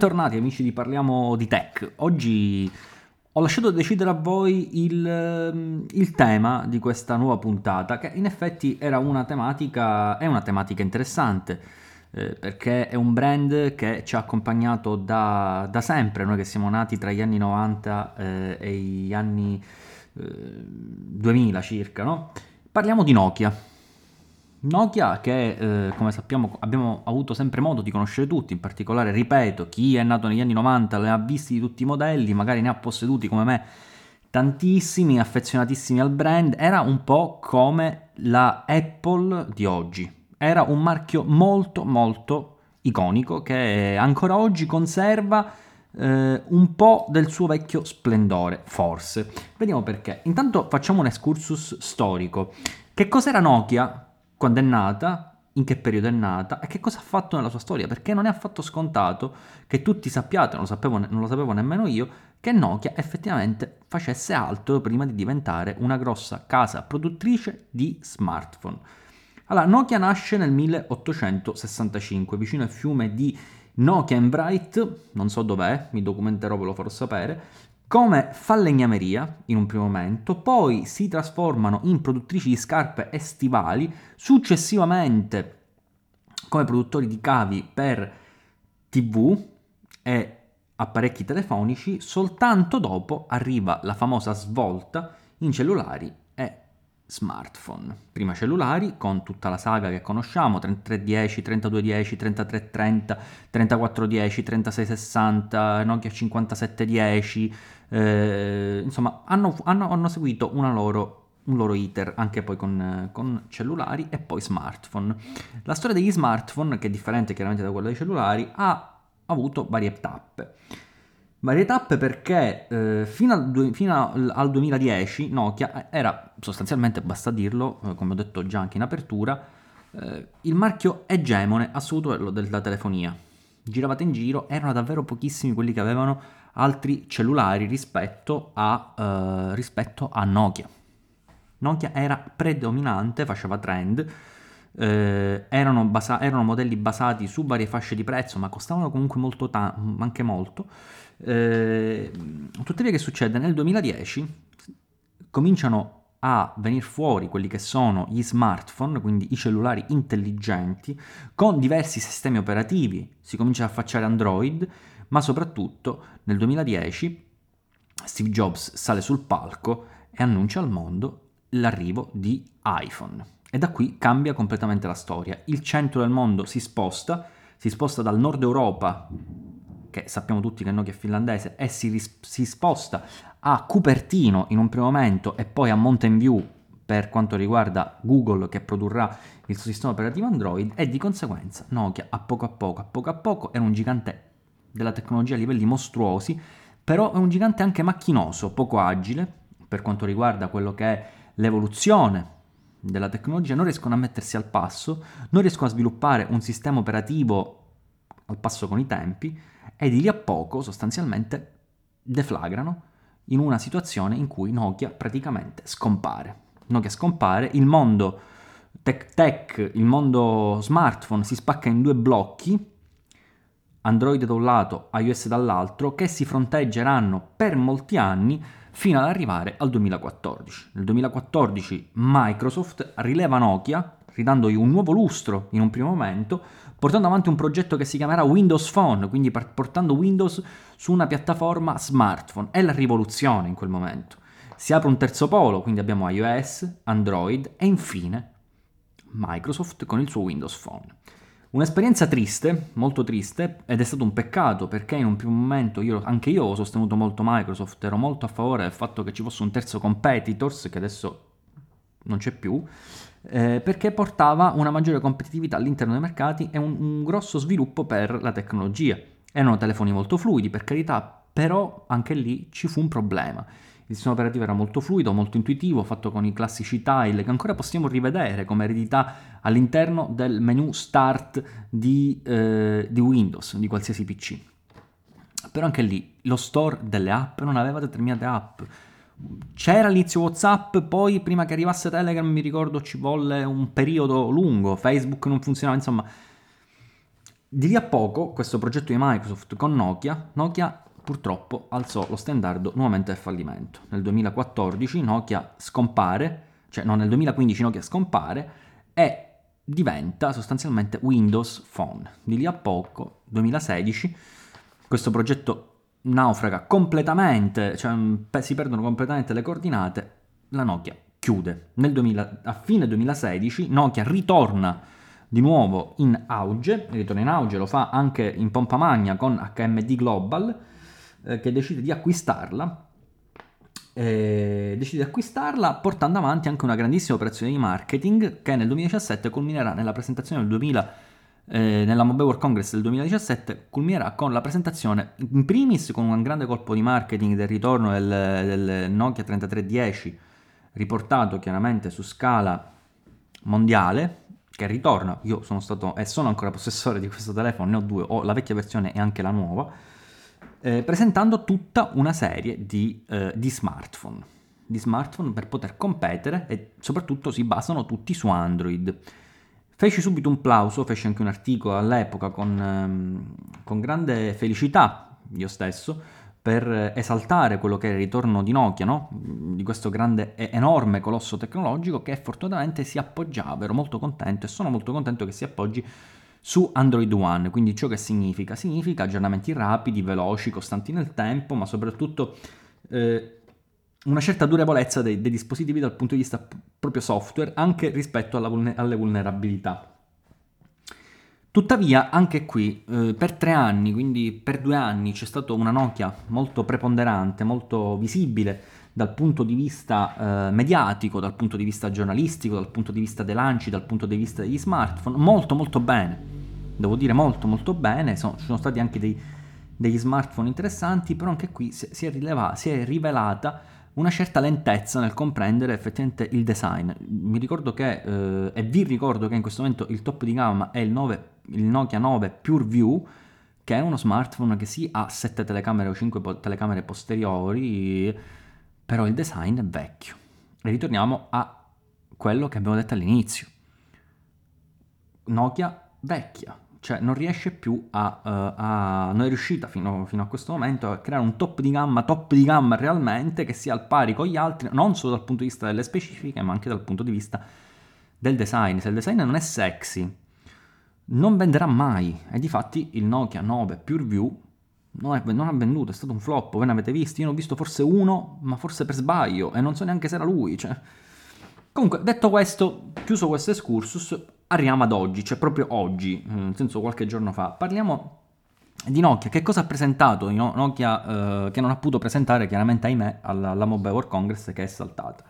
Bentornati amici di Parliamo di Tech. Oggi ho lasciato decidere a voi il, ehm, il, tema di questa nuova puntata, che in effetti era una tematica, è una tematica interessante, eh, perché è un brand che ci ha accompagnato da, da, sempre, noi che siamo nati tra gli anni 90 eh, e gli anni eh, 2000 circa, no? Parliamo di Nokia. Nokia che eh, come sappiamo abbiamo avuto sempre modo di conoscere tutti, in particolare, ripeto, chi è nato negli anni 90 le ha visti di tutti i modelli, magari ne ha posseduti come me tantissimi, affezionatissimi al brand, era un po' come la Apple di oggi. Era un marchio molto molto iconico che ancora oggi conserva eh, un po' del suo vecchio splendore, forse. Vediamo perché. Intanto facciamo un excursus storico. Che cos'era Nokia? Quando è nata, in che periodo è nata e che cosa ha fatto nella sua storia, perché non è affatto scontato che tutti sappiate, non lo sapevo, non lo sapevo nemmeno io, che Nokia effettivamente facesse altro prima di diventare una grossa casa produttrice di smartphone. Allora, Nokia nasce nel 1865 vicino al fiume di Nokia Bright, non so dov'è, mi documenterò, ve lo farò sapere, come falegnameria in un primo momento, poi si trasformano in produttrici di scarpe e stivali, successivamente come produttori di cavi per TV e apparecchi telefonici, soltanto dopo arriva la famosa svolta in cellulari smartphone. Prima cellulari con tutta la saga che conosciamo, 3310, 3210, 3330, 3410, 3660, Nokia 5710, eh, insomma hanno, hanno, hanno seguito loro, un loro iter anche poi con, con, cellulari e poi smartphone. La storia degli smartphone, che è differente chiaramente da quella dei cellulari, ha avuto varie tappe. Varie tappe perché eh, fino, al, fino, al, 2010 Nokia era sostanzialmente, basta dirlo, eh, come ho detto già anche in apertura, eh, il marchio egemone assoluto della telefonia. Giravate in giro, erano davvero pochissimi quelli che avevano altri cellulari rispetto a, eh, rispetto a Nokia. Nokia era predominante, faceva trend, eh, erano, basa- erano, modelli basati su varie fasce di prezzo, ma costavano comunque molto, ta- anche molto eh, tuttavia che succede? Nel 2010 cominciano a venire fuori quelli che sono gli smartphone, quindi i cellulari intelligenti, con diversi sistemi operativi, si comincia a affacciare Android, ma soprattutto nel 2010 Steve Jobs sale sul palco e annuncia al mondo l'arrivo di iPhone. E da qui cambia completamente la storia. Il centro del mondo si sposta, si sposta dal nord Europa che sappiamo tutti che Nokia è finlandese, e si, ris- si sposta a Cupertino in un primo momento e poi a Mountain View per quanto riguarda Google che produrrà il suo sistema operativo Android e di conseguenza Nokia a poco a poco, a poco a poco è un gigante della tecnologia a livelli mostruosi, però è un gigante anche macchinoso, poco agile per quanto riguarda quello che è l'evoluzione della tecnologia, non riescono a mettersi al passo, non riescono a sviluppare un sistema operativo al passo con i tempi e di lì a poco sostanzialmente deflagrano in una situazione in cui Nokia praticamente scompare. Nokia scompare, il mondo tech tech, il mondo smartphone si spacca in due blocchi, Android da un lato, iOS dall'altro, che si fronteggeranno per molti anni fino ad arrivare al 2014. Nel 2014 Microsoft rileva Nokia, ridandogli un nuovo lustro in un primo momento, portando avanti un progetto che si chiamerà Windows Phone, quindi portando Windows su una piattaforma smartphone. È la rivoluzione in quel momento. Si apre un terzo polo, quindi abbiamo iOS, Android e infine Microsoft con il suo Windows Phone. Un'esperienza triste, molto triste, ed è stato un peccato perché in un primo momento io, anche io ho sostenuto molto Microsoft, ero molto a favore del fatto che ci fosse un terzo competitors, che adesso non c'è più, eh, perché portava una maggiore competitività all'interno dei mercati e un, un grosso sviluppo per la tecnologia. Erano telefoni molto fluidi, per carità, però anche lì ci fu un problema. Il sistema operativo era molto fluido, molto intuitivo, fatto con i classici tile che ancora possiamo rivedere come eredità all'interno del menu start di, eh, di Windows, di qualsiasi PC. Però anche lì lo store delle app non aveva determinate app c'era l'inizio WhatsApp, poi prima che arrivasse Telegram mi ricordo ci volle un periodo lungo, Facebook non funzionava, insomma Di lì a poco, questo progetto di Microsoft con Nokia, Nokia purtroppo alzò lo standard nuovamente al fallimento. Nel 2014 Nokia scompare, cioè no, nel 2015 Nokia scompare e diventa sostanzialmente Windows Phone. Di lì a poco, 2016, questo progetto naufraga completamente, cioè si perdono completamente le coordinate, la Nokia chiude. 2000, a fine 2016 Nokia ritorna di nuovo in auge, ritorna in auge, lo fa anche in pompa magna con HMD Global, eh, che decide di acquistarla eh, decide di acquistarla portando avanti anche una grandissima operazione di marketing che nel 2017 culminerà nella presentazione del 2000 eh, nella Mobile World Congress del 2017 culminerà con la presentazione in primis con un grande colpo di marketing del ritorno del, del Nokia 3310 riportato chiaramente su scala mondiale che ritorna, io sono stato e sono ancora possessore di questo telefono, ne ho due, ho la vecchia versione e anche la nuova eh, presentando tutta una serie di, eh, di, smartphone, di smartphone per poter competere e soprattutto si basano tutti su Android. Feci subito un plauso, feci anche un articolo all'epoca con, ehm, con grande felicità, io stesso, per esaltare quello che è il ritorno di Nokia, no? di questo grande, enorme colosso tecnologico che fortunatamente si appoggiava, ero molto contento e sono molto contento che si appoggi su Android One. Quindi ciò che significa? Significa aggiornamenti rapidi, veloci, costanti nel tempo, ma soprattutto eh, una certa durevolezza dei, dei, dispositivi dal punto di vista proprio software, anche rispetto vulner- alle vulnerabilità. Tuttavia, anche qui, eh, per tre anni, quindi per due anni, c'è stata una Nokia molto preponderante, molto visibile dal punto di vista eh, mediatico, dal punto di vista giornalistico, dal punto di vista dei lanci, dal punto di vista degli smartphone, molto molto bene. Devo dire molto molto bene, sono, ci sono stati anche dei, degli smartphone interessanti, però anche qui si, si, è, rileva, si è rivelata una certa lentezza nel comprendere effettivamente il design. Mi ricordo che, eh, e vi ricordo che in questo momento il top di gamma è il, 9, il Nokia 9 PureView, che è uno smartphone che sì ha 7 telecamere o 5 po- telecamere posteriori, però il design è vecchio. E ritorniamo a quello che abbiamo detto all'inizio. Nokia vecchia, cioè non riesce più a, uh, a non è riuscita fino, fino, a questo momento a creare un top di gamma, top di gamma realmente che sia al pari con gli altri, non solo dal punto di vista delle specifiche, ma anche dal punto di vista del design. Se il design non è sexy, non venderà mai. E difatti il Nokia 9 PureView non, è, non ha venduto, è stato un flop. Voi ne avete visti? Io ne ho visto forse uno, ma forse per sbaglio, e non so neanche se era lui. Cioè. Comunque, detto questo, chiuso questo excursus, arriviamo ad oggi, cioè proprio oggi, eh, nel senso qualche giorno fa. Parliamo di Nokia. Che cosa ha presentato Nokia eh, che non ha potuto presentare chiaramente, ahimè, alla, alla Mobile World Congress che è saltata?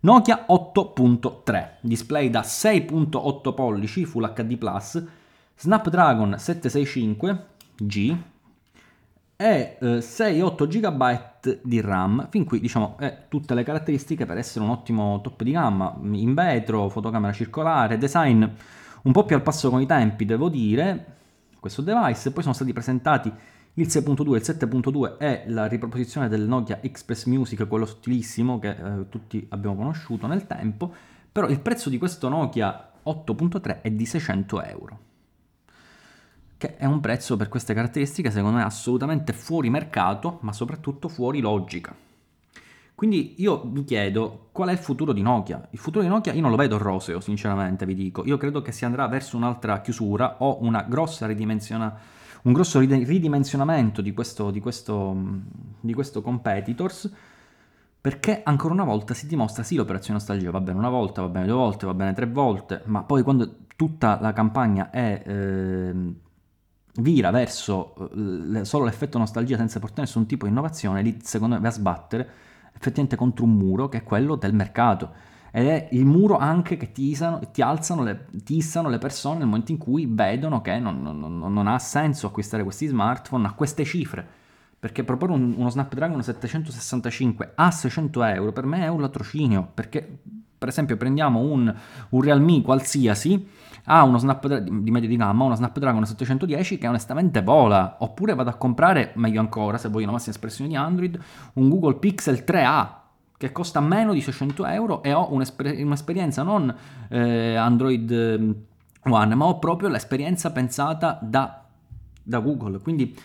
Nokia 8.3, display da 6.8 pollici Full HD+, Snapdragon 765G e eh, 6-8 GB di RAM. Fin qui, diciamo, è tutte le caratteristiche per essere un ottimo top di gamma. In vetro, fotocamera circolare, design un po' più al passo con i tempi, devo dire, questo device. Poi sono stati presentati il 6.2, il 7.2 e la riproposizione del Nokia Express Music, quello sottilissimo che eh, tutti abbiamo conosciuto nel tempo, però il prezzo di questo Nokia 8.3 è di 600 euro, che è un prezzo per queste caratteristiche secondo me assolutamente fuori mercato, ma soprattutto fuori logica. Quindi io mi chiedo qual è il futuro di Nokia. Il futuro di Nokia io non lo vedo roseo, sinceramente vi dico. Io credo che si andrà verso un'altra chiusura o un grosso ridimensionamento di questo, di questo, di questo competitors perché ancora una volta si dimostra sì l'operazione nostalgia va bene una volta, va bene due volte, va bene tre volte, ma poi quando tutta la campagna è eh, vira verso eh, solo l'effetto nostalgia senza portare nessun tipo di innovazione, lì secondo me va a sbattere effettivamente contro un muro che è quello del mercato ed è il muro anche che tisano, ti alzano le, tissano le persone nel momento in cui vedono che non, non, non, ha senso acquistare questi smartphone a queste cifre. Perché proporre un, uno Snapdragon 765 a 600 euro per me è un latrocinio. Perché, per esempio, prendiamo un, un Realme qualsiasi, ha uno Snapdragon di media di gamma, uno Snapdragon 710 che onestamente vola. Oppure vado a comprare, meglio ancora, se voglio una massima espressione di Android, un Google Pixel 3A che costa meno di 600 euro e ho un'esper- un'esperienza non eh, Android One, ma ho proprio l'esperienza pensata da, da Google. Quindi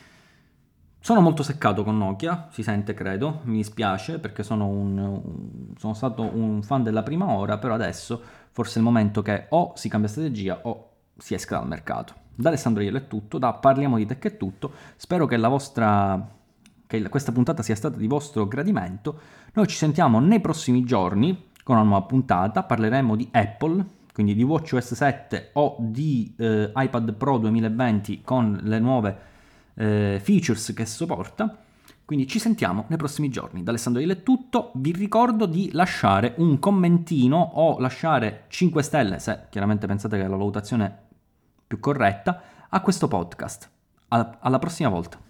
sono molto seccato con Nokia, si sente credo, mi dispiace perché sono, un, sono stato un fan della prima ora, però adesso forse è il momento che o si cambia strategia o si esca dal mercato. Da Alessandro Iello è tutto, da Parliamo di Tech è tutto, spero che vostra che questa puntata sia stata di vostro gradimento. Noi ci sentiamo nei prossimi giorni con una nuova puntata, parleremo di Apple, quindi di WatchOS 7 o di eh, iPad Pro 2020 con le nuove eh, features che supporta. Quindi ci sentiamo nei prossimi giorni. Da Alessandro Ile è tutto. Vi ricordo di lasciare un commentino o lasciare 5 stelle, se chiaramente pensate che è la valutazione più corretta, a questo podcast. alla prossima volta.